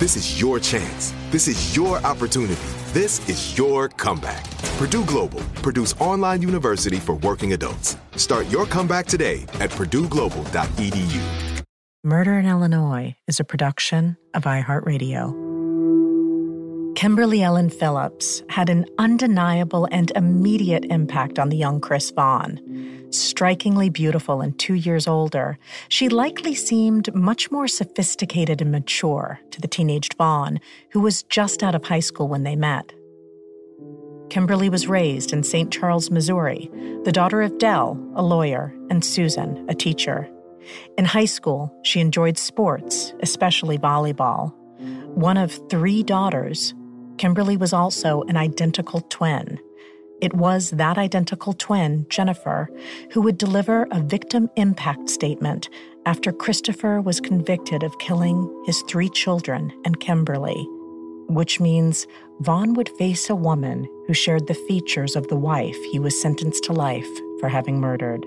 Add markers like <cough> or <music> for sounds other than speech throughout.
This is your chance. This is your opportunity this is your comeback. Purdue Global, Purdue's online university for working adults. Start your comeback today at purdueglobal.edu. Murder in Illinois is a production of iHeartRadio. Kimberly Ellen Phillips had an undeniable and immediate impact on the young Chris Vaughn. Strikingly beautiful and two years older, she likely seemed much more sophisticated and mature to the teenaged Vaughn, who was just out of high school when they met. Kimberly was raised in St. Charles, Missouri, the daughter of Dell, a lawyer, and Susan, a teacher. In high school, she enjoyed sports, especially volleyball. One of three daughters, Kimberly was also an identical twin. It was that identical twin, Jennifer, who would deliver a victim impact statement after Christopher was convicted of killing his three children and Kimberly, which means Vaughn would face a woman who shared the features of the wife he was sentenced to life for having murdered.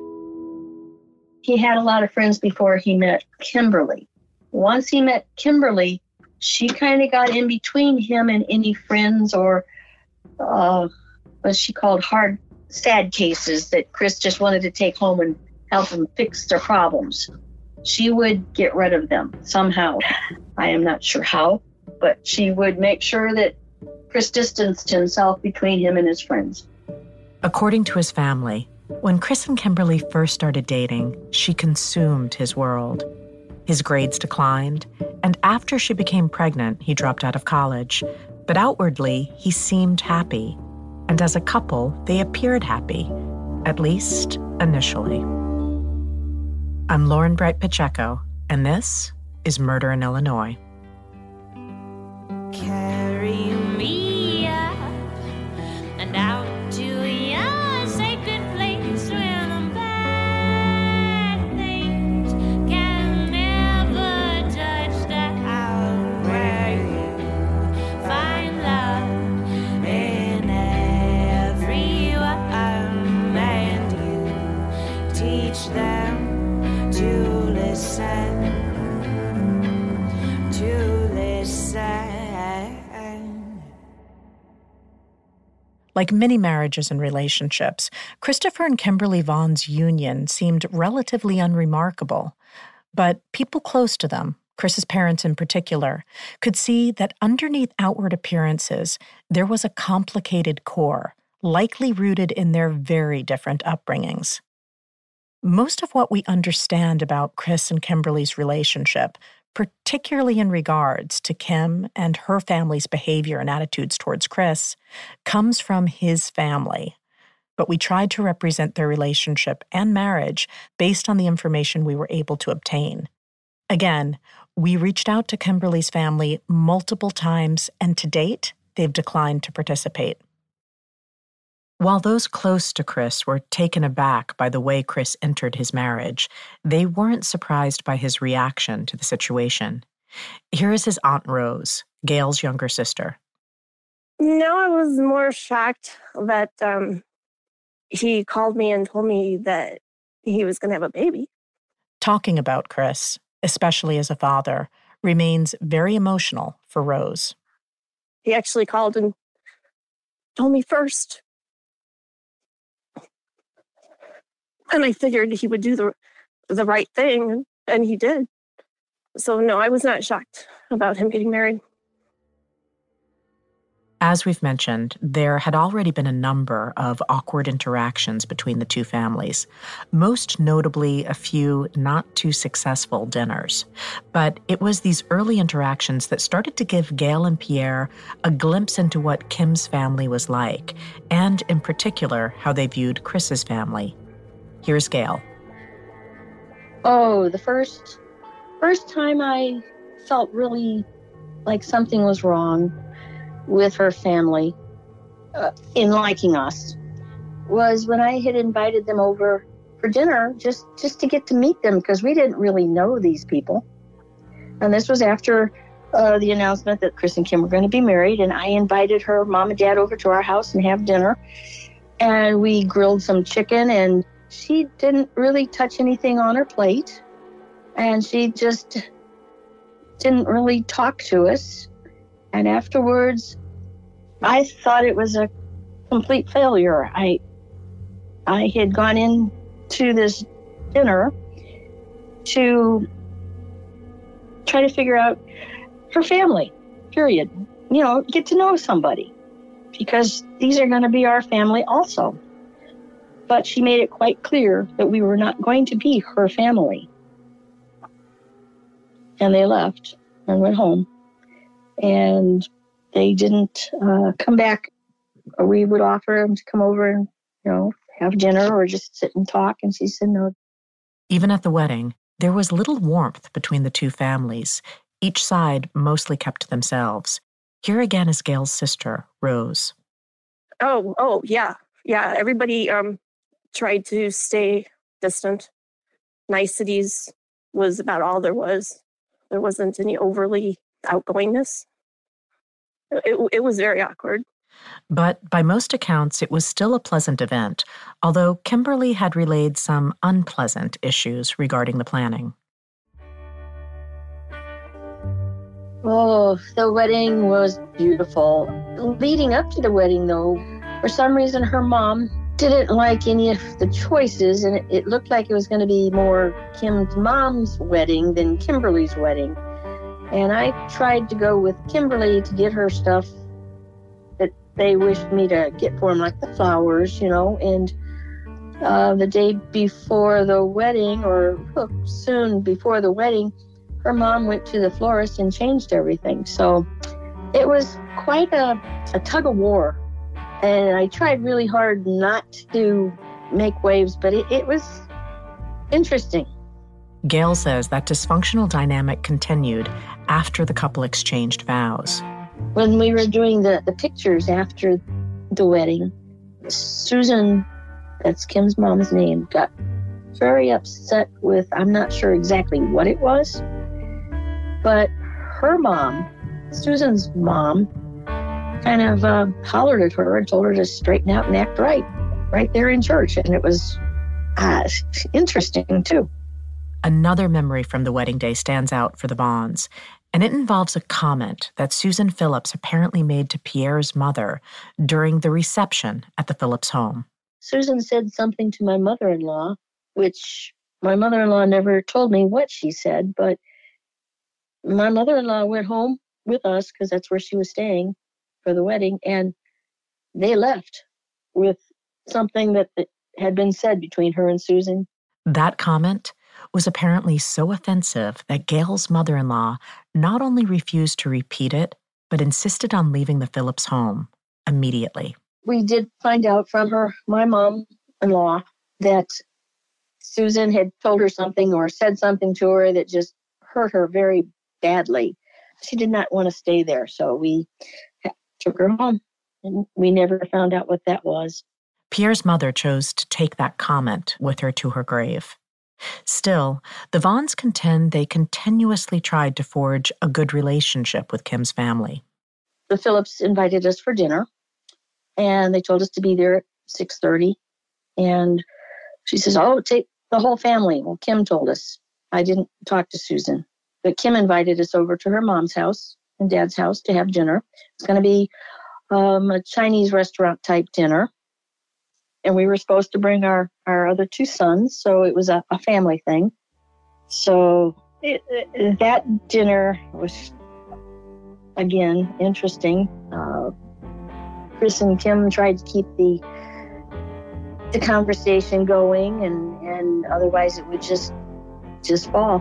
He had a lot of friends before he met Kimberly. Once he met Kimberly, she kind of got in between him and any friends or uh, what she called hard, sad cases that Chris just wanted to take home and help them fix their problems. She would get rid of them somehow. I am not sure how, but she would make sure that Chris distanced himself between him and his friends. According to his family, when Chris and Kimberly first started dating, she consumed his world. His grades declined, and after she became pregnant, he dropped out of college. But outwardly, he seemed happy and as a couple, they appeared happy, at least initially. I'm Lauren Bright Pacheco, and this is Murder in Illinois. Like many marriages and relationships, Christopher and Kimberly Vaughn's union seemed relatively unremarkable. But people close to them, Chris's parents in particular, could see that underneath outward appearances, there was a complicated core, likely rooted in their very different upbringings. Most of what we understand about Chris and Kimberly's relationship particularly in regards to Kim and her family's behavior and attitudes towards Chris, comes from his family. but we tried to represent their relationship and marriage based on the information we were able to obtain. Again, we reached out to Kimberly's family multiple times, and to date, they've declined to participate. While those close to Chris were taken aback by the way Chris entered his marriage, they weren't surprised by his reaction to the situation. Here is his Aunt Rose, Gail's younger sister. No, I was more shocked that um, he called me and told me that he was going to have a baby. Talking about Chris, especially as a father, remains very emotional for Rose. He actually called and told me first. And I figured he would do the the right thing, and he did. So no, I was not shocked about him getting married. As we've mentioned, there had already been a number of awkward interactions between the two families, most notably a few not too successful dinners. But it was these early interactions that started to give Gail and Pierre a glimpse into what Kim's family was like, and in particular, how they viewed Chris's family. Here's Gail. Oh, the first first time I felt really like something was wrong with her family uh, in liking us was when I had invited them over for dinner just just to get to meet them because we didn't really know these people. And this was after uh, the announcement that Chris and Kim were going to be married, and I invited her mom and dad over to our house and have dinner. And we grilled some chicken, and she didn't really touch anything on her plate, and she just didn't really talk to us. And afterwards, I thought it was a complete failure. I I had gone into this dinner to try to figure out her family, period. You know, get to know somebody because these are going to be our family also. But she made it quite clear that we were not going to be her family. And they left and went home. And they didn't uh, come back. We would offer them to come over and, you know, have dinner or just sit and talk. And she said no. Even at the wedding, there was little warmth between the two families. Each side mostly kept to themselves. Here again is Gail's sister, Rose. Oh, oh, yeah. Yeah. Everybody um, tried to stay distant. Niceties was about all there was. There wasn't any overly outgoingness. It, it was very awkward. But by most accounts, it was still a pleasant event, although Kimberly had relayed some unpleasant issues regarding the planning. Oh, the wedding was beautiful. Leading up to the wedding, though, for some reason, her mom didn't like any of the choices, and it, it looked like it was going to be more Kim's mom's wedding than Kimberly's wedding. And I tried to go with Kimberly to get her stuff that they wished me to get for them, like the flowers, you know. And uh, the day before the wedding, or soon before the wedding, her mom went to the florist and changed everything. So it was quite a, a tug of war. And I tried really hard not to make waves, but it, it was interesting. Gail says that dysfunctional dynamic continued after the couple exchanged vows. When we were doing the, the pictures after the wedding, Susan, that's Kim's mom's name, got very upset with, I'm not sure exactly what it was, but her mom, Susan's mom, kind of uh, hollered at her and told her to straighten out and act right, right there in church. And it was uh, interesting, too. Another memory from the wedding day stands out for the Vaughns, and it involves a comment that Susan Phillips apparently made to Pierre's mother during the reception at the Phillips home. Susan said something to my mother in law, which my mother in law never told me what she said, but my mother in law went home with us because that's where she was staying for the wedding, and they left with something that had been said between her and Susan. That comment was apparently so offensive that Gail's mother in law not only refused to repeat it, but insisted on leaving the Phillips home immediately. we did find out from her, my mom in law, that Susan had told her something or said something to her that just hurt her very badly. She did not want to stay there, so we took her home, and we never found out what that was. Pierre's mother chose to take that comment with her to her grave. Still, the Vaughns contend they continuously tried to forge a good relationship with Kim's family. The Phillips invited us for dinner, and they told us to be there at 6.30. And she says, oh, take the whole family. Well, Kim told us. I didn't talk to Susan. But Kim invited us over to her mom's house and dad's house to have dinner. It's going to be um, a Chinese restaurant type dinner. And we were supposed to bring our, our other two sons. So it was a, a family thing. So it, it, that dinner was, again, interesting. Uh, Chris and Kim tried to keep the the conversation going and and otherwise it would just just fall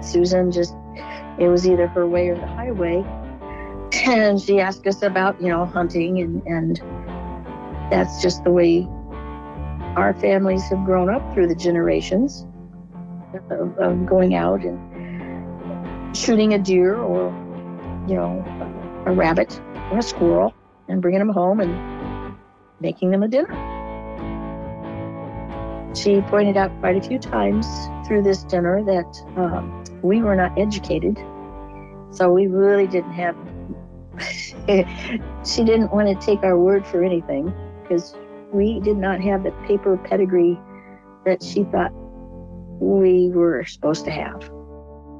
susan just it was either her way or the highway. And she asked us about you know hunting and and that's just the way our families have grown up through the generations of, of going out and shooting a deer or you know a rabbit or a squirrel and bringing them home and making them a dinner she pointed out quite a few times through this dinner that um, we were not educated. So we really didn't have, <laughs> she didn't want to take our word for anything because we did not have the paper pedigree that she thought we were supposed to have.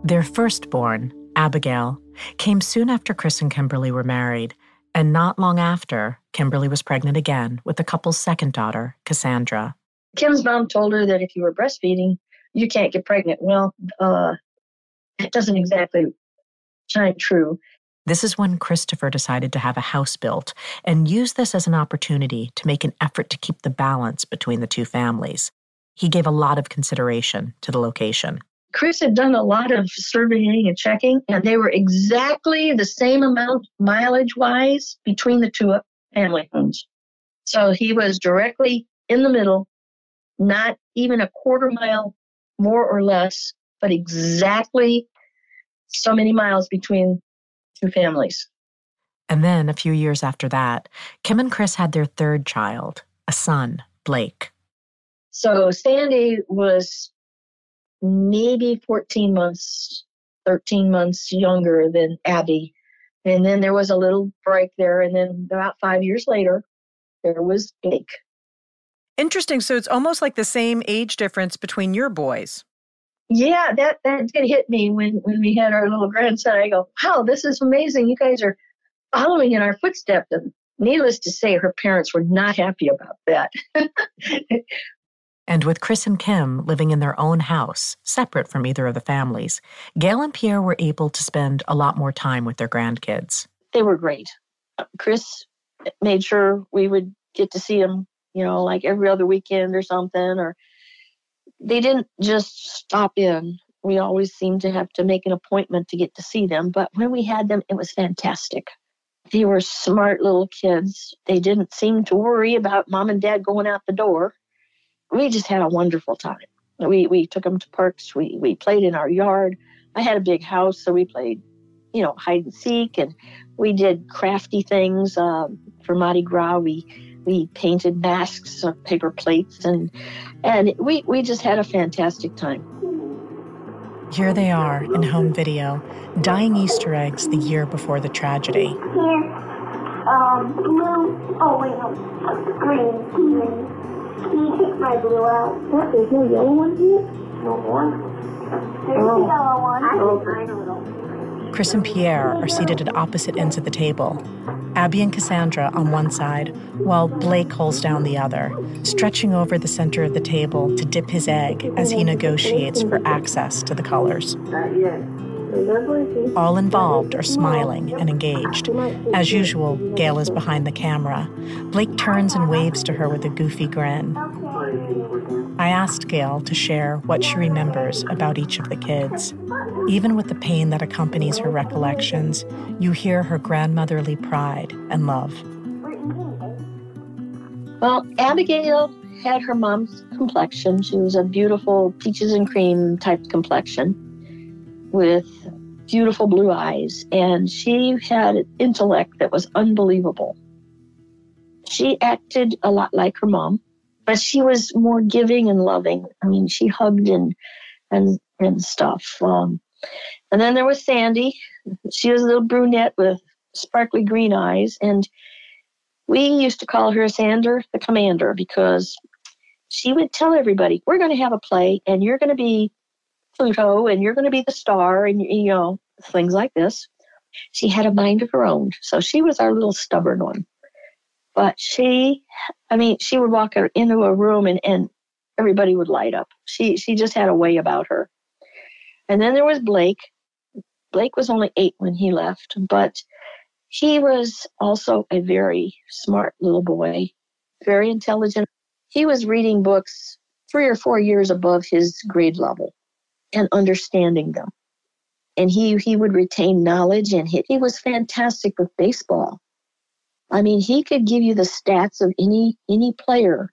Their firstborn, Abigail, came soon after Chris and Kimberly were married, and not long after, Kimberly was pregnant again with the couple's second daughter, Cassandra. Kim's mom told her that if you were breastfeeding, you can't get pregnant. Well, uh, it doesn't exactly shine true. This is when Christopher decided to have a house built and use this as an opportunity to make an effort to keep the balance between the two families. He gave a lot of consideration to the location. Chris had done a lot of surveying and checking, and they were exactly the same amount mileage wise between the two family homes. So he was directly in the middle not even a quarter mile more or less, but exactly so many miles between two families. And then a few years after that, Kim and Chris had their third child, a son, Blake. So Sandy was maybe 14 months, 13 months younger than Abby. And then there was a little break there. And then about five years later, there was Blake. Interesting. So it's almost like the same age difference between your boys. Yeah, that that did hit me when when we had our little grandson. I go, "Wow, this is amazing! You guys are following in our footsteps." And needless to say, her parents were not happy about that. and with Chris and Kim living in their own house, separate from either of the families, Gail and Pierre were able to spend a lot more time with their grandkids. They were great. Chris made sure we would get to see him you know, like every other weekend or something, or they didn't just stop in. We always seemed to have to make an appointment to get to see them. But when we had them, it was fantastic. They were smart little kids. They didn't seem to worry about mom and dad going out the door. We just had a wonderful time. We we took them to parks. We we played in our yard. I had a big house, so we played, you know, hide and seek, and we did crafty things um, for Mardi Gras. We we painted masks of paper plates and and we, we just had a fantastic time. Here they are in home video, dyeing Easter eggs the year before the tragedy. Here, um, blue, oh wait, no, green, green. Can you take my blue out? What, there's no yellow one here? No one? There's oh. a yellow one. I, I don't know. Chris and Pierre are seated at opposite ends of the table. Abby and Cassandra on one side, while Blake holds down the other, stretching over the center of the table to dip his egg as he negotiates for access to the colors. All involved are smiling and engaged. As usual, Gail is behind the camera. Blake turns and waves to her with a goofy grin. I asked Gail to share what she remembers about each of the kids. Even with the pain that accompanies her recollections, you hear her grandmotherly pride and love. Well, Abigail had her mom's complexion. She was a beautiful peaches and cream type complexion with beautiful blue eyes, and she had an intellect that was unbelievable. She acted a lot like her mom, but she was more giving and loving. I mean, she hugged and and and stuff. Um, and then there was Sandy. She was a little brunette with sparkly green eyes, and we used to call her Sander the Commander because she would tell everybody, "We're going to have a play, and you're going to be Pluto, and you're going to be the star, and you know things like this." She had a mind of her own, so she was our little stubborn one. But she, I mean, she would walk into a room and, and everybody would light up. She she just had a way about her. And then there was Blake. Blake was only eight when he left, but he was also a very smart little boy, very intelligent. He was reading books three or four years above his grade level and understanding them. And he, he would retain knowledge and he, he was fantastic with baseball. I mean, he could give you the stats of any any player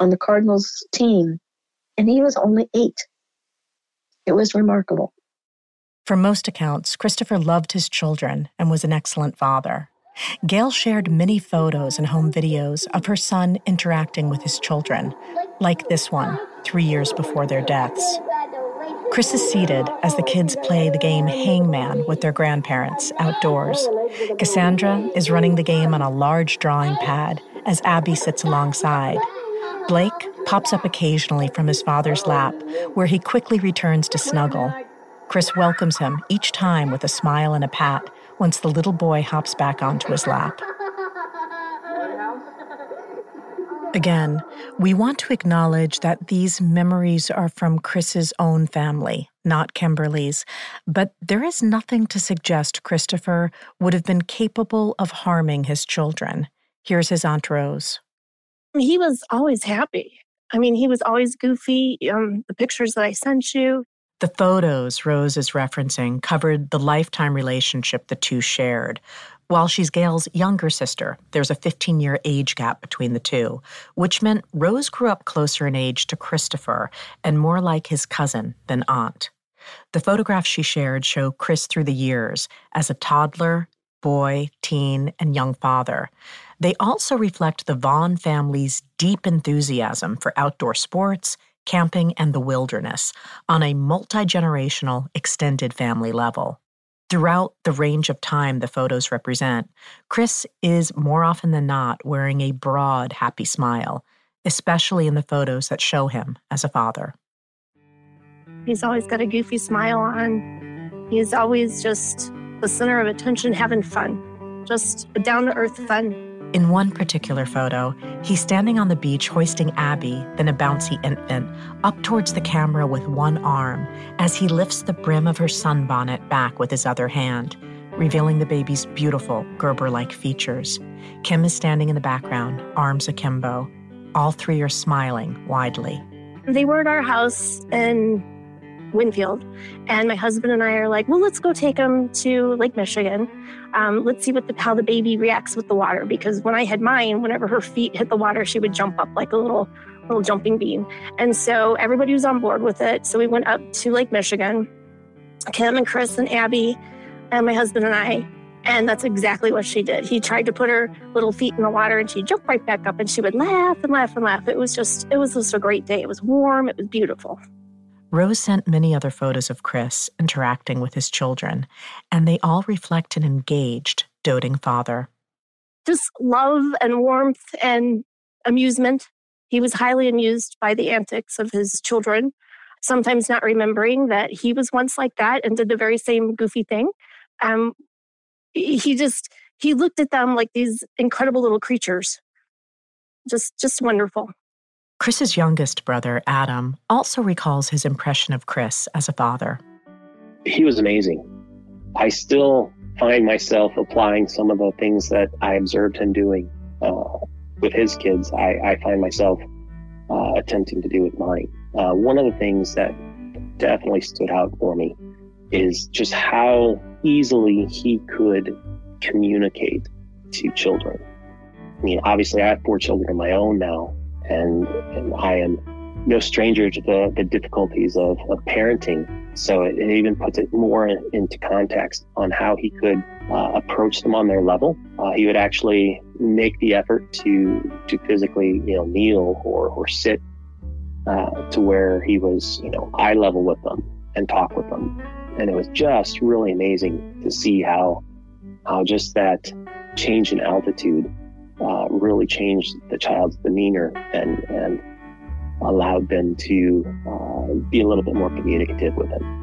on the Cardinals team, and he was only eight. It was remarkable. From most accounts, Christopher loved his children and was an excellent father. Gail shared many photos and home videos of her son interacting with his children, like this one, three years before their deaths. Chris is seated as the kids play the game Hangman with their grandparents outdoors. Cassandra is running the game on a large drawing pad as Abby sits alongside. Blake pops up occasionally from his father's lap, where he quickly returns to snuggle. Chris welcomes him each time with a smile and a pat once the little boy hops back onto his lap. Again, we want to acknowledge that these memories are from Chris's own family, not Kimberly's, but there is nothing to suggest Christopher would have been capable of harming his children. Here's his Aunt Rose. He was always happy. I mean, he was always goofy. Um, the pictures that I sent you. The photos Rose is referencing covered the lifetime relationship the two shared. While she's Gail's younger sister, there's a 15 year age gap between the two, which meant Rose grew up closer in age to Christopher and more like his cousin than aunt. The photographs she shared show Chris through the years as a toddler, boy, teen, and young father. They also reflect the Vaughn family's deep enthusiasm for outdoor sports, camping, and the wilderness on a multi generational, extended family level. Throughout the range of time the photos represent, Chris is more often than not wearing a broad, happy smile, especially in the photos that show him as a father. He's always got a goofy smile on. He's always just the center of attention, having fun. Just down to earth fun in one particular photo, he's standing on the beach hoisting Abby, then a bouncy infant, up towards the camera with one arm as he lifts the brim of her sunbonnet back with his other hand, revealing the baby's beautiful Gerber like features. Kim is standing in the background, arms akimbo. All three are smiling widely. They were at our house in Winfield. And my husband and I are like, well, let's go take him to Lake Michigan. Um, let's see what the, how the baby reacts with the water. Because when I had mine, whenever her feet hit the water, she would jump up like a little little jumping bean. And so everybody was on board with it. So we went up to Lake Michigan, Kim and Chris and Abby and my husband and I. And that's exactly what she did. He tried to put her little feet in the water and she'd jump right back up and she would laugh and laugh and laugh. It was just, it was just a great day. It was warm. It was beautiful. Rose sent many other photos of Chris interacting with his children, and they all reflect an engaged, doting father. Just love and warmth and amusement. He was highly amused by the antics of his children, sometimes not remembering that he was once like that and did the very same goofy thing. Um, he just he looked at them like these incredible little creatures. Just just wonderful. Chris's youngest brother, Adam, also recalls his impression of Chris as a father. He was amazing. I still find myself applying some of the things that I observed him doing uh, with his kids. I, I find myself uh, attempting to do with mine. Uh, one of the things that definitely stood out for me is just how easily he could communicate to children. I mean, obviously, I have four children of my own now, and, and I am no stranger to the, the difficulties of, of parenting. So it, it even puts it more into context on how he could uh, approach them on their level. Uh, he would actually make the effort to to physically, you know, kneel or or sit uh, to where he was, you know, eye level with them and talk with them. And it was just really amazing to see how how just that change in altitude uh, really changed the child's demeanor and and allowed them to uh, be a little bit more communicative with him.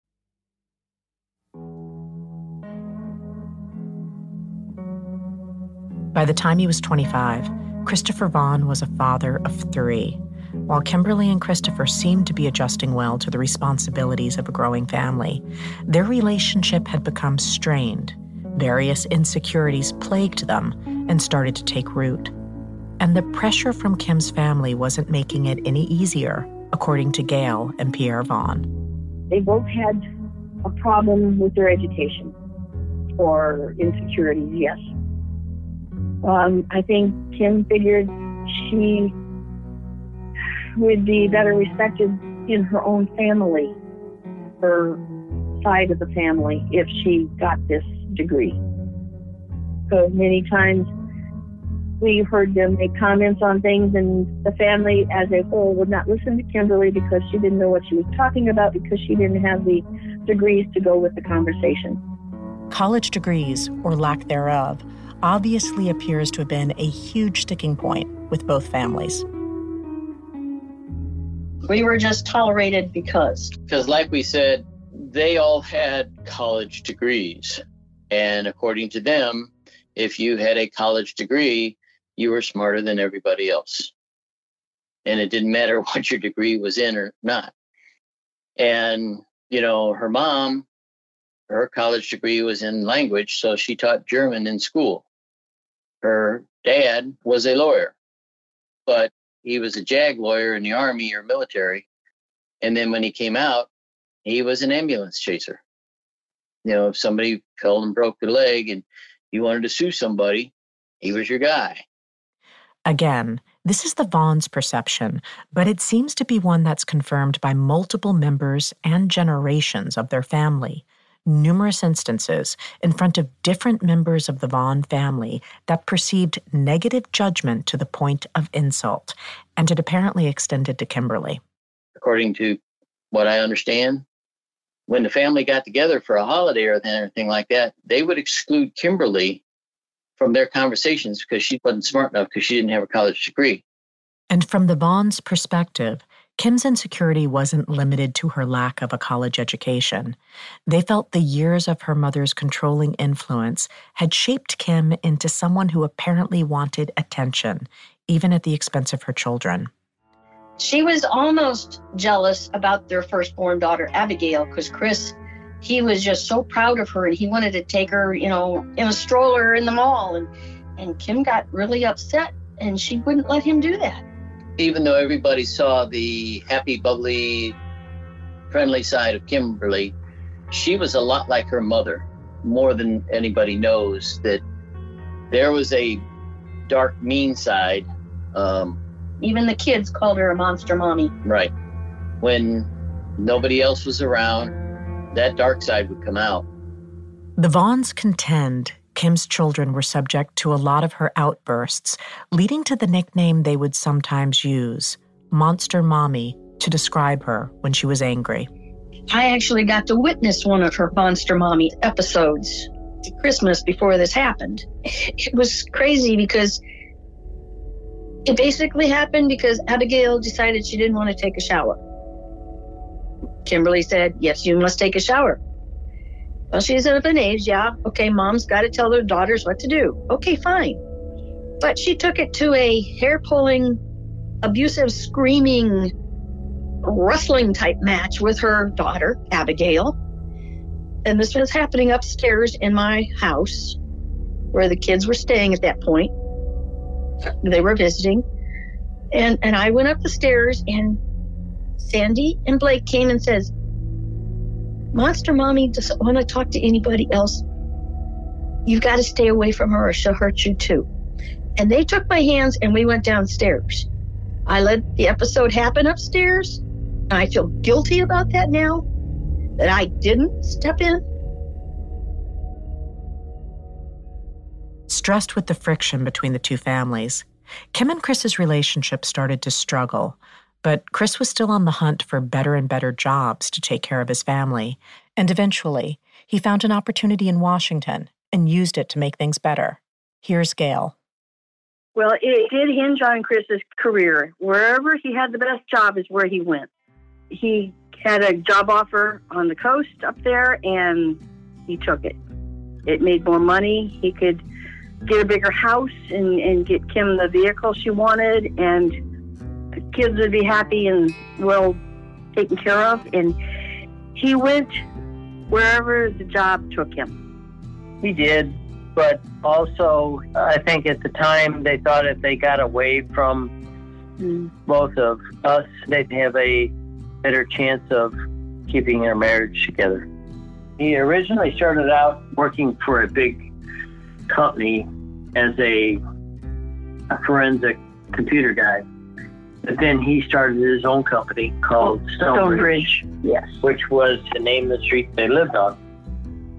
By the time he was 25, Christopher Vaughn was a father of three. While Kimberly and Christopher seemed to be adjusting well to the responsibilities of a growing family, their relationship had become strained. Various insecurities plagued them and started to take root. And the pressure from Kim's family wasn't making it any easier, according to Gail and Pierre Vaughn. They both had a problem with their education or insecurities, yes. Um, I think Kim figured she would be better respected in her own family, her side of the family, if she got this degree. So many times we heard them make comments on things, and the family as a whole would not listen to Kimberly because she didn't know what she was talking about because she didn't have the degrees to go with the conversation. College degrees, or lack thereof, obviously appears to have been a huge sticking point with both families. We were just tolerated because. Because, like we said, they all had college degrees. And according to them, if you had a college degree, you were smarter than everybody else. And it didn't matter <laughs> what your degree was in or not. And, you know, her mom, her college degree was in language, so she taught German in school. Her dad was a lawyer, but he was a JAG lawyer in the Army or military, And then when he came out, he was an ambulance chaser. You know, if somebody fell and broke their leg and you wanted to sue somebody, he was your guy. Again, this is the Vaughn's perception, but it seems to be one that's confirmed by multiple members and generations of their family. Numerous instances in front of different members of the Vaughn family that perceived negative judgment to the point of insult, and it apparently extended to Kimberly. According to what I understand, when the family got together for a holiday or anything like that, they would exclude Kimberly from their conversations because she wasn't smart enough because she didn't have a college degree. And from the Vaughn's perspective, Kim's insecurity wasn't limited to her lack of a college education. They felt the years of her mother's controlling influence had shaped Kim into someone who apparently wanted attention, even at the expense of her children. She was almost jealous about their firstborn daughter, Abigail, because Chris he was just so proud of her and he wanted to take her, you know, in a stroller in the mall. And, and Kim got really upset and she wouldn't let him do that. Even though everybody saw the happy, bubbly, friendly side of Kimberly, she was a lot like her mother. More than anybody knows that there was a dark, mean side. Um, Even the kids called her a monster mommy. Right. When nobody else was around, that dark side would come out. The Vaughns contend Kim's children were subject to a lot of her outbursts, leading to the nickname they would sometimes use, Monster Mommy, to describe her when she was angry. I actually got to witness one of her Monster Mommy episodes Christmas before this happened. It was crazy because it basically happened because Abigail decided she didn't want to take a shower. Kimberly said, Yes, you must take a shower. Well, she's of an age, yeah. Okay, mom's got to tell their daughters what to do. Okay, fine. But she took it to a hair pulling, abusive, screaming, wrestling type match with her daughter, Abigail. And this was happening upstairs in my house where the kids were staying at that point. They were visiting. And, and I went up the stairs and Sandy and Blake came and says, Monster Mommy doesn't want to talk to anybody else. You've got to stay away from her or she'll hurt you too. And they took my hands and we went downstairs. I let the episode happen upstairs. I feel guilty about that now that I didn't step in. Stressed with the friction between the two families, Kim and Chris's relationship started to struggle but Chris was still on the hunt for better and better jobs to take care of his family. And eventually, he found an opportunity in Washington and used it to make things better. Here's Gail. Well, it did hinge on Chris's career. Wherever he had the best job is where he went. He had a job offer on the coast up there and he took it. It made more money. He could get a bigger house and, and get Kim the vehicle she wanted and the kids would be happy and well taken care of. And he went wherever the job took him. He did, but also I think at the time they thought if they got away from mm. both of us, they'd have a better chance of keeping their marriage together. He originally started out working for a big company as a, a forensic computer guy. But then he started his own company called oh, Stonebridge. Stonebridge. Yes. Which was the name of the street they lived on.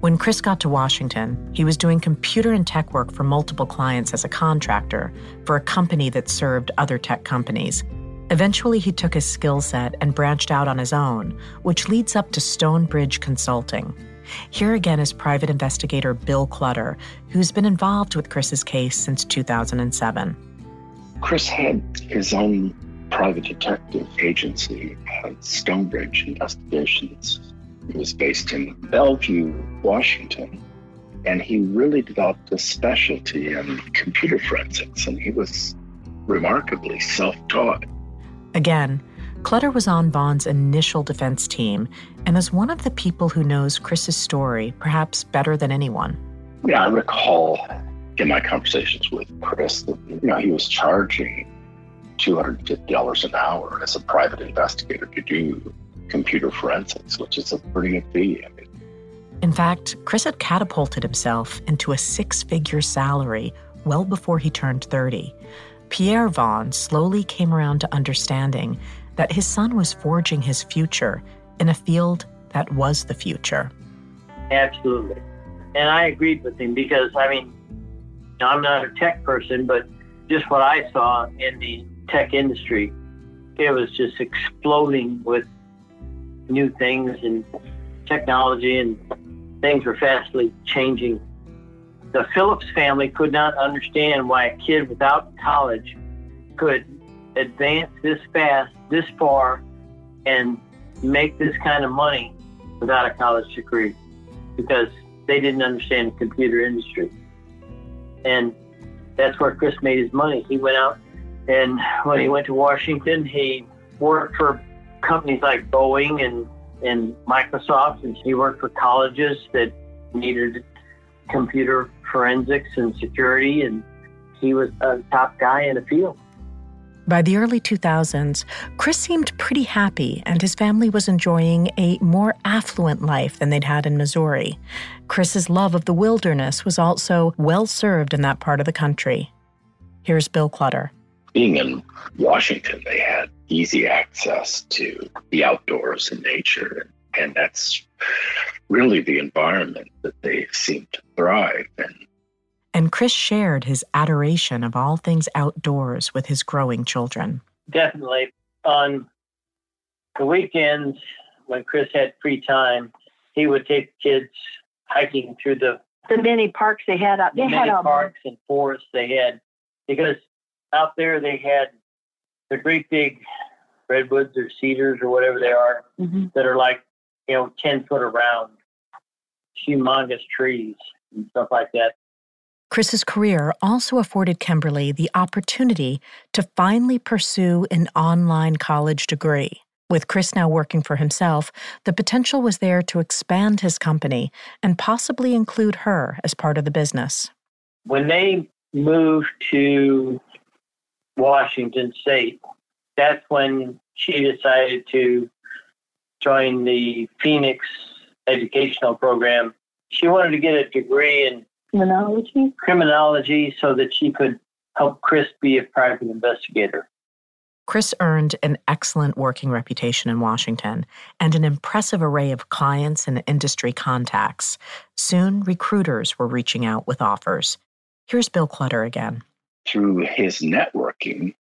When Chris got to Washington, he was doing computer and tech work for multiple clients as a contractor for a company that served other tech companies. Eventually, he took his skill set and branched out on his own, which leads up to Stonebridge Consulting. Here again is private investigator Bill Clutter, who's been involved with Chris's case since 2007. Chris had his own private detective agency, uh, Stonebridge Investigations. He was based in Bellevue, Washington, and he really developed a specialty in computer forensics, and he was remarkably self taught. Again, Clutter was on Vaughn's initial defense team and is one of the people who knows Chris's story perhaps better than anyone. Yeah, I recall in my conversations with Chris that you know he was charging $250 an hour as a private investigator to do computer forensics, which is a pretty good fee. I mean, In fact, Chris had catapulted himself into a six figure salary well before he turned 30. Pierre Vaughn slowly came around to understanding that his son was forging his future in a field that was the future. Absolutely. And I agreed with him because, I mean, I'm not a tech person, but just what I saw in the tech industry, it was just exploding with new things and technology, and things were fastly changing. The Phillips family could not understand why a kid without college could advance this fast, this far, and make this kind of money without a college degree because they didn't understand the computer industry. And that's where Chris made his money. He went out and when he went to Washington, he worked for companies like Boeing and, and Microsoft, and he worked for colleges that needed computer forensics and security, and he was a top guy in the field. By the early 2000s, Chris seemed pretty happy, and his family was enjoying a more affluent life than they'd had in Missouri. Chris's love of the wilderness was also well served in that part of the country. Here's Bill Clutter. Being in Washington, they had easy access to the outdoors and nature. And that's really the environment that they seem to thrive in. And Chris shared his adoration of all things outdoors with his growing children. Definitely. On the weekends, when Chris had free time, he would take the kids hiking through the The many parks they had out. They many had a parks and forests they had because out there they had the great big redwoods or cedars or whatever they are mm-hmm. that are like you know 10 foot around humongous trees and stuff like that Chris's career also afforded Kimberly the opportunity to finally pursue an online college degree. With Chris now working for himself, the potential was there to expand his company and possibly include her as part of the business. when they moved to washington state that's when she decided to join the phoenix educational program she wanted to get a degree in criminology. criminology so that she could help Chris be a private investigator. Chris earned an excellent working reputation in Washington and an impressive array of clients and industry contacts. Soon, recruiters were reaching out with offers. Here's Bill Clutter again. Through his networking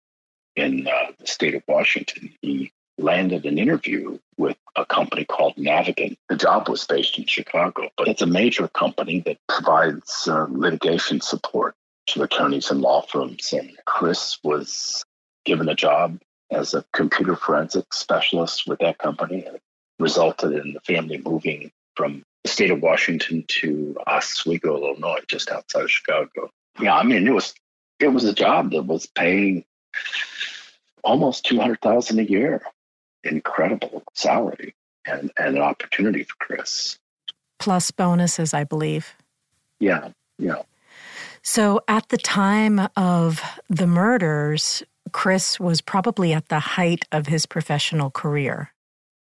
in uh, the state of Washington, he landed an interview with a company called Navigant. The job was based in Chicago, but it's a major company that provides uh, litigation support to attorneys and law firms. And Chris was given a job as a computer forensic specialist with that company, and it resulted in the family moving from the state of Washington to Oswego, Illinois, just outside of Chicago. Yeah, I mean, it was it was a job that was paying almost two hundred thousand a year. Incredible salary and, and an opportunity for Chris. Plus bonuses, I believe. Yeah, yeah. So at the time of the murders, Chris was probably at the height of his professional career.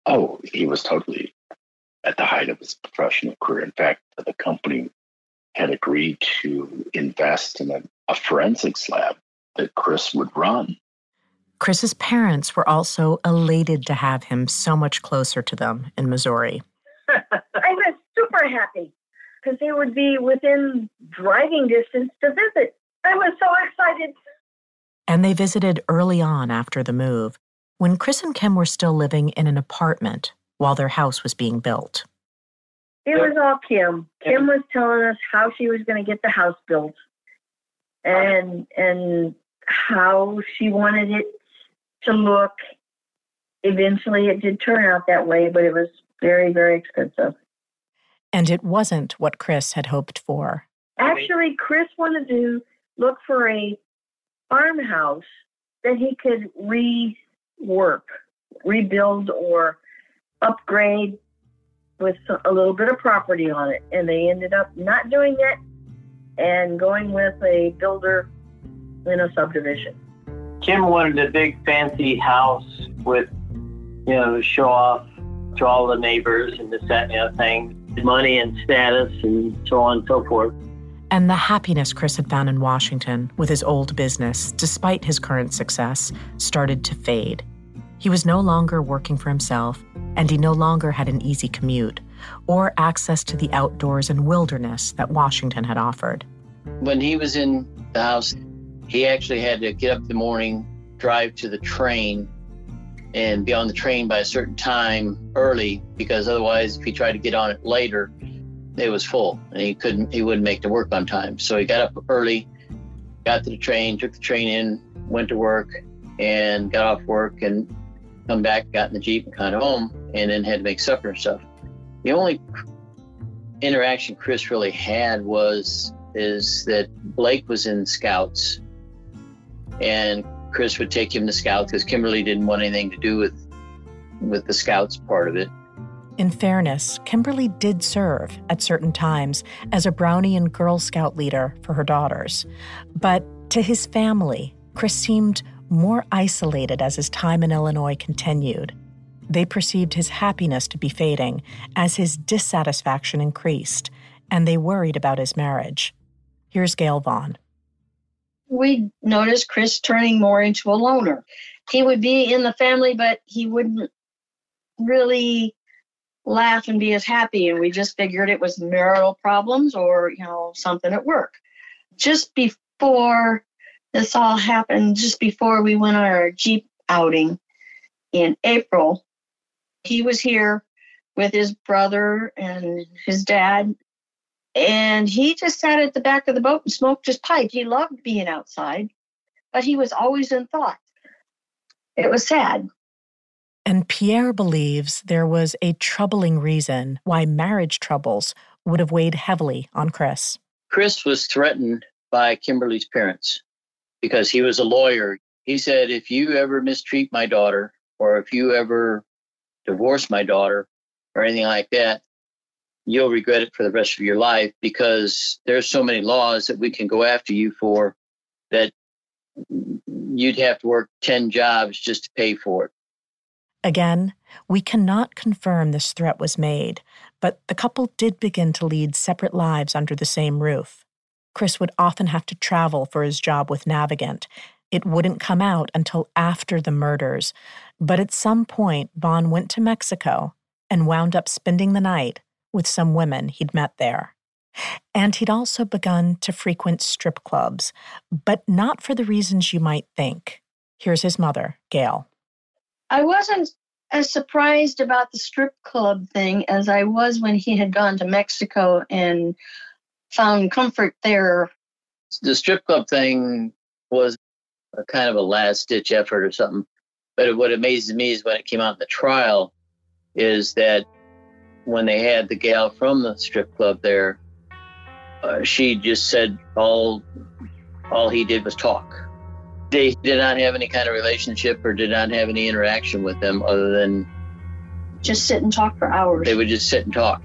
Oh, he was totally at the height of his professional career. In fact, the company had agreed to invest in a, a forensics lab that Chris would run. Chris's parents were also elated to have him so much closer to them in Missouri. <laughs> I was super happy because they would be within driving distance to visit. I was so excited. And they visited early on after the move, when Chris and Kim were still living in an apartment while their house was being built. It was all Kim. Kim was telling us how she was going to get the house built, and and how she wanted it to look. Eventually, it did turn out that way, but it was very, very expensive. And it wasn't what Chris had hoped for. Actually, Chris wanted to look for a farmhouse that he could rework, rebuild, or upgrade with a little bit of property on it. And they ended up not doing it and going with a builder in a subdivision. Kim wanted a big fancy house with, you know, to show off to all the neighbors and this, that, and the other thing, money and status and so on and so forth. And the happiness Chris had found in Washington with his old business, despite his current success, started to fade. He was no longer working for himself, and he no longer had an easy commute or access to the outdoors and wilderness that Washington had offered. When he was in the house, he actually had to get up in the morning, drive to the train, and be on the train by a certain time early because otherwise, if he tried to get on it later, it was full and he couldn't, he wouldn't make the work on time. So he got up early, got to the train, took the train in, went to work, and got off work and come back, got in the Jeep and kind of home, and then had to make supper and stuff. The only interaction Chris really had was is that Blake was in scouts and Chris would take him to scouts because Kimberly didn't want anything to do with with the scouts part of it. In fairness, Kimberly did serve at certain times as a Brownie and Girl Scout leader for her daughters. But to his family, Chris seemed more isolated as his time in Illinois continued. They perceived his happiness to be fading as his dissatisfaction increased, and they worried about his marriage. Here's Gail Vaughn. We noticed Chris turning more into a loner. He would be in the family, but he wouldn't really laugh and be as happy. And we just figured it was marital problems or, you know, something at work. Just before this all happened, just before we went on our Jeep outing in April, he was here with his brother and his dad. And he just sat at the back of the boat and smoked his pipe. He loved being outside, but he was always in thought. It was sad. And Pierre believes there was a troubling reason why marriage troubles would have weighed heavily on Chris. Chris was threatened by Kimberly's parents because he was a lawyer. He said, if you ever mistreat my daughter, or if you ever divorce my daughter, or anything like that, you'll regret it for the rest of your life because there's so many laws that we can go after you for that you'd have to work 10 jobs just to pay for it. Again, we cannot confirm this threat was made, but the couple did begin to lead separate lives under the same roof. Chris would often have to travel for his job with Navigant. It wouldn't come out until after the murders, but at some point, Vaughn went to Mexico and wound up spending the night with some women he'd met there. And he'd also begun to frequent strip clubs, but not for the reasons you might think. Here's his mother, Gail. I wasn't as surprised about the strip club thing as I was when he had gone to Mexico and found comfort there. The strip club thing was a kind of a last ditch effort or something. But what amazes me is when it came out in the trial, is that when they had the gal from the strip club there, uh, she just said all all he did was talk. They did not have any kind of relationship or did not have any interaction with them other than just sit and talk for hours. They would just sit and talk.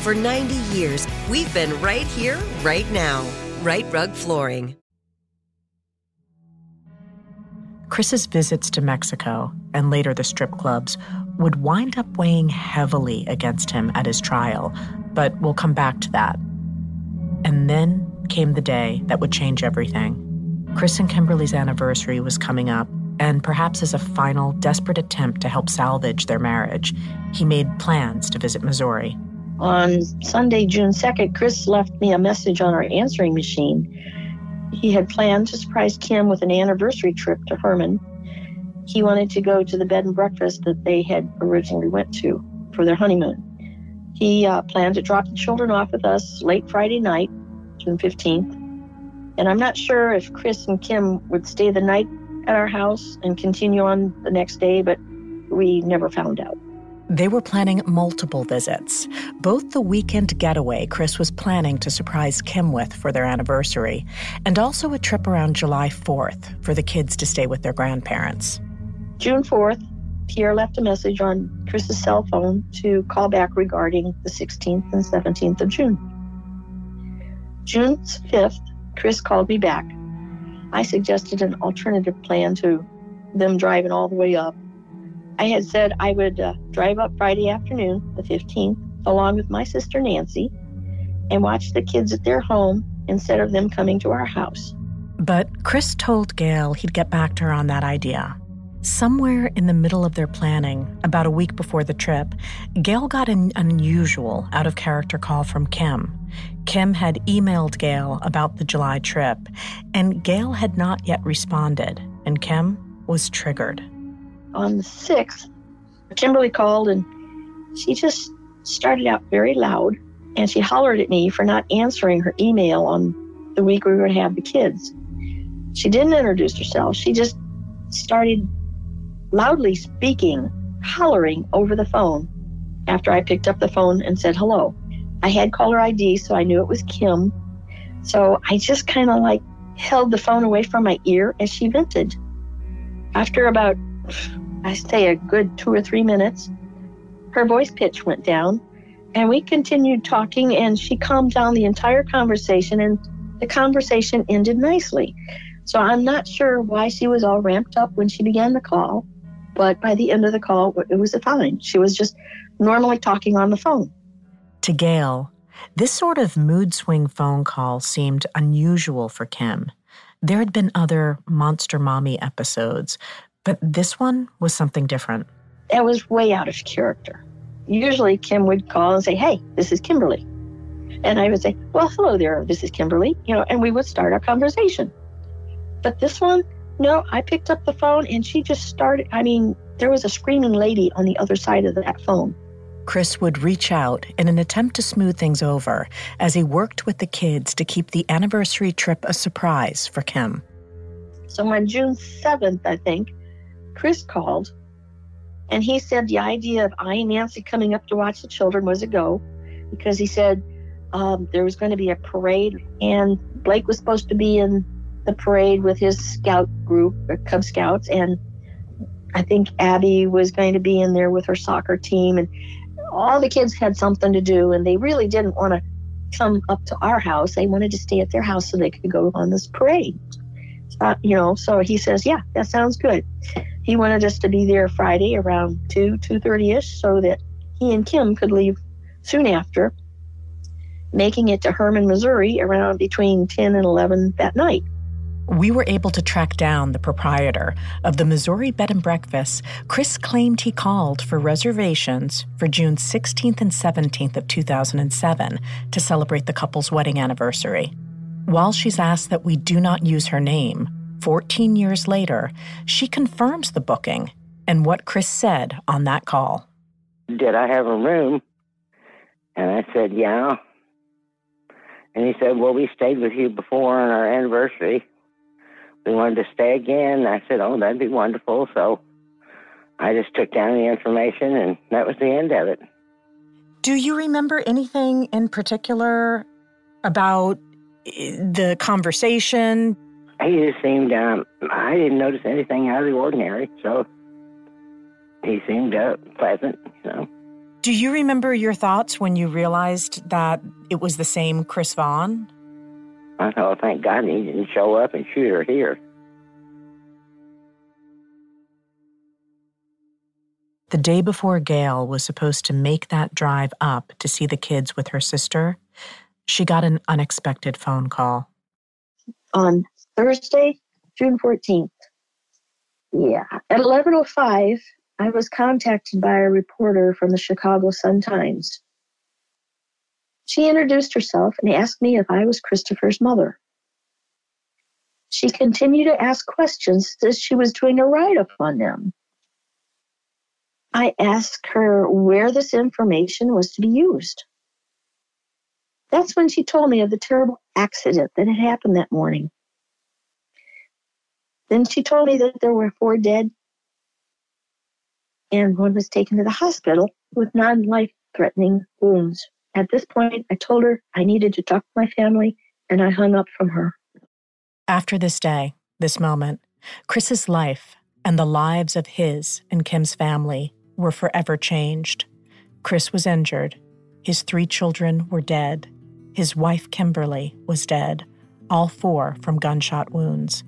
For 90 years, we've been right here, right now. Right Rug Flooring. Chris's visits to Mexico and later the strip clubs would wind up weighing heavily against him at his trial, but we'll come back to that. And then came the day that would change everything. Chris and Kimberly's anniversary was coming up, and perhaps as a final, desperate attempt to help salvage their marriage, he made plans to visit Missouri. On Sunday, June 2nd, Chris left me a message on our answering machine. He had planned to surprise Kim with an anniversary trip to Hermann. He wanted to go to the bed and breakfast that they had originally went to for their honeymoon. He uh, planned to drop the children off with us late Friday night, June 15th. And I'm not sure if Chris and Kim would stay the night at our house and continue on the next day, but we never found out. They were planning multiple visits, both the weekend getaway Chris was planning to surprise Kim with for their anniversary, and also a trip around July 4th for the kids to stay with their grandparents. June 4th, Pierre left a message on Chris's cell phone to call back regarding the 16th and 17th of June. June 5th, Chris called me back. I suggested an alternative plan to them driving all the way up. I had said I would uh, drive up Friday afternoon, the 15th, along with my sister Nancy, and watch the kids at their home instead of them coming to our house. But Chris told Gail he'd get back to her on that idea. Somewhere in the middle of their planning, about a week before the trip, Gail got an unusual out of character call from Kim. Kim had emailed Gail about the July trip, and Gail had not yet responded, and Kim was triggered. On the 6th, Kimberly called and she just started out very loud and she hollered at me for not answering her email on the week we were going to have the kids. She didn't introduce herself. She just started loudly speaking, hollering over the phone after I picked up the phone and said hello. I had caller ID, so I knew it was Kim. So I just kind of like held the phone away from my ear as she vented. After about, I say, a good two or three minutes, her voice pitch went down and we continued talking and she calmed down the entire conversation and the conversation ended nicely. So I'm not sure why she was all ramped up when she began the call. But by the end of the call, it was fine. She was just normally talking on the phone. To Gail, this sort of mood swing phone call seemed unusual for Kim. There had been other Monster Mommy episodes, but this one was something different. That was way out of character. Usually, Kim would call and say, Hey, this is Kimberly. And I would say, Well, hello there, this is Kimberly, you know, and we would start our conversation. But this one, no, I picked up the phone and she just started. I mean, there was a screaming lady on the other side of that phone. Chris would reach out in an attempt to smooth things over as he worked with the kids to keep the anniversary trip a surprise for Kim. So on June 7th, I think, Chris called and he said the idea of I and Nancy coming up to watch the children was a go because he said um, there was going to be a parade and Blake was supposed to be in the parade with his scout group, the Cub Scouts, and I think Abby was going to be in there with her soccer team, and all the kids had something to do, and they really didn't want to come up to our house. They wanted to stay at their house so they could go on this parade. Uh, you know, so he says, yeah, that sounds good. He wanted us to be there Friday around 2, 2.30ish so that he and Kim could leave soon after, making it to Hermann, Missouri around between 10 and 11 that night. We were able to track down the proprietor of the Missouri Bed and Breakfast. Chris claimed he called for reservations for June 16th and 17th of 2007 to celebrate the couple's wedding anniversary. While she's asked that we do not use her name, 14 years later, she confirms the booking and what Chris said on that call. Did I have a room? And I said, Yeah. And he said, Well, we stayed with you before on our anniversary. We wanted to stay again. I said, Oh, that'd be wonderful. So I just took down the information, and that was the end of it. Do you remember anything in particular about eh, the conversation? He just seemed, um, I didn't notice anything out of the ordinary. So he seemed uh, pleasant, you know. Do you remember your thoughts when you realized that it was the same Chris Vaughn? I thought, thank God he didn't show up and shoot her here. The day before Gail was supposed to make that drive up to see the kids with her sister, she got an unexpected phone call. On Thursday, June 14th. Yeah. At 11.05, I was contacted by a reporter from the Chicago Sun-Times. She introduced herself and asked me if I was Christopher's mother. She continued to ask questions as she was doing a write up on them. I asked her where this information was to be used. That's when she told me of the terrible accident that had happened that morning. Then she told me that there were four dead and one was taken to the hospital with non life threatening wounds. At this point, I told her I needed to talk to my family and I hung up from her. After this day, this moment, Chris's life and the lives of his and Kim's family were forever changed. Chris was injured. His three children were dead. His wife, Kimberly, was dead, all four from gunshot wounds.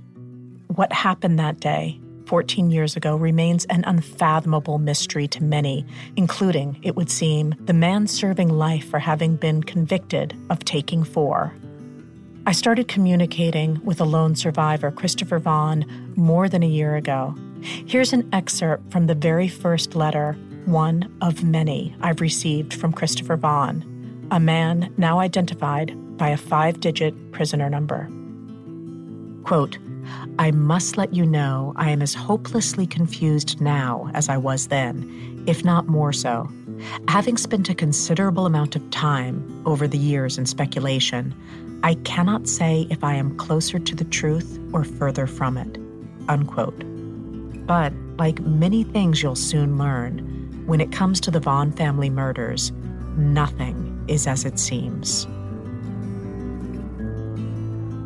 What happened that day 14 years ago remains an unfathomable mystery to many, including, it would seem, the man serving life for having been convicted of taking four. I started communicating with a lone survivor, Christopher Vaughn, more than a year ago. Here's an excerpt from the very first letter, one of many I've received from Christopher Vaughn, a man now identified by a five digit prisoner number. Quote, I must let you know I am as hopelessly confused now as I was then, if not more so. Having spent a considerable amount of time over the years in speculation, I cannot say if I am closer to the truth or further from it. Unquote. But, like many things you'll soon learn, when it comes to the Vaughn family murders, nothing is as it seems.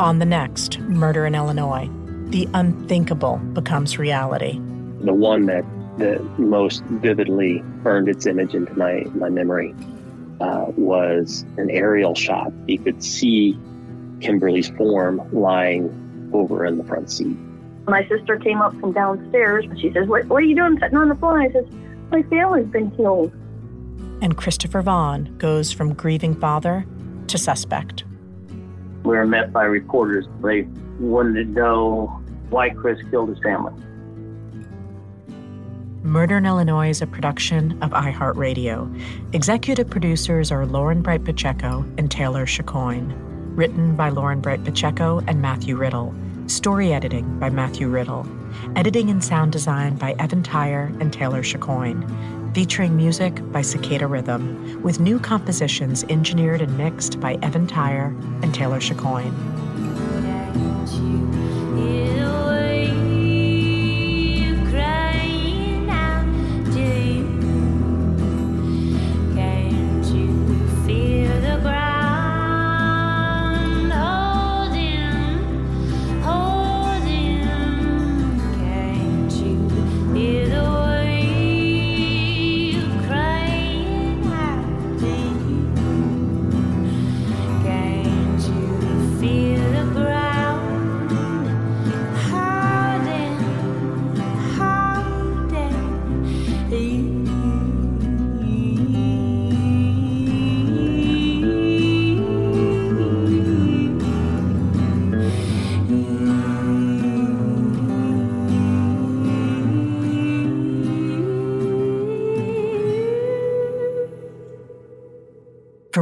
On the next, Murder in Illinois, the unthinkable becomes reality. The one that, that most vividly burned its image into my, my memory uh, was an aerial shot. You could see Kimberly's form lying over in the front seat. My sister came up from downstairs and she says, What, what are you doing sitting on the floor? I says, My family's been killed. And Christopher Vaughn goes from grieving father to suspect. We were met by reporters. They wanted to know why Chris killed his family. Murder in Illinois is a production of iHeartRadio. Executive producers are Lauren Bright Pacheco and Taylor Chicoine. Written by Lauren Bright Pacheco and Matthew Riddle. Story editing by Matthew Riddle. Editing and sound design by Evan Tyor and Taylor Chicoine. Featuring music by Cicada Rhythm, with new compositions engineered and mixed by Evan Tyor and Taylor Chicoine. Feel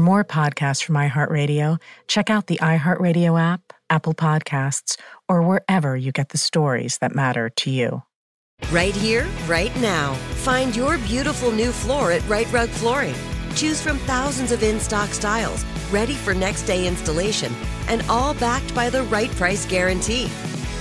more podcasts from iHeartRadio, check out the iHeartRadio app, Apple Podcasts, or wherever you get the stories that matter to you. Right here, right now. Find your beautiful new floor at Right Rug Flooring. Choose from thousands of in stock styles, ready for next day installation, and all backed by the right price guarantee.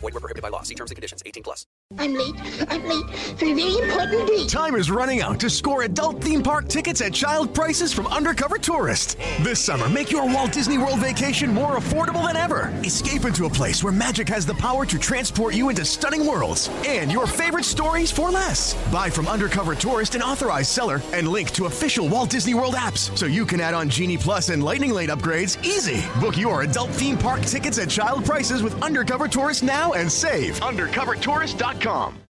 Void were prohibited by law. See terms and conditions. 18 plus. I'm late. I'm late for a very important date. Time is running out to score adult theme park tickets at child prices from Undercover Tourist. This summer, make your Walt Disney World vacation more affordable than ever. Escape into a place where magic has the power to transport you into stunning worlds and your favorite stories for less. Buy from Undercover Tourist, an authorized seller, and link to official Walt Disney World apps so you can add on Genie Plus and Lightning Lane upgrades easy. Book your adult theme park tickets at child prices with Undercover Tourist and save. UndercoverTourist.com.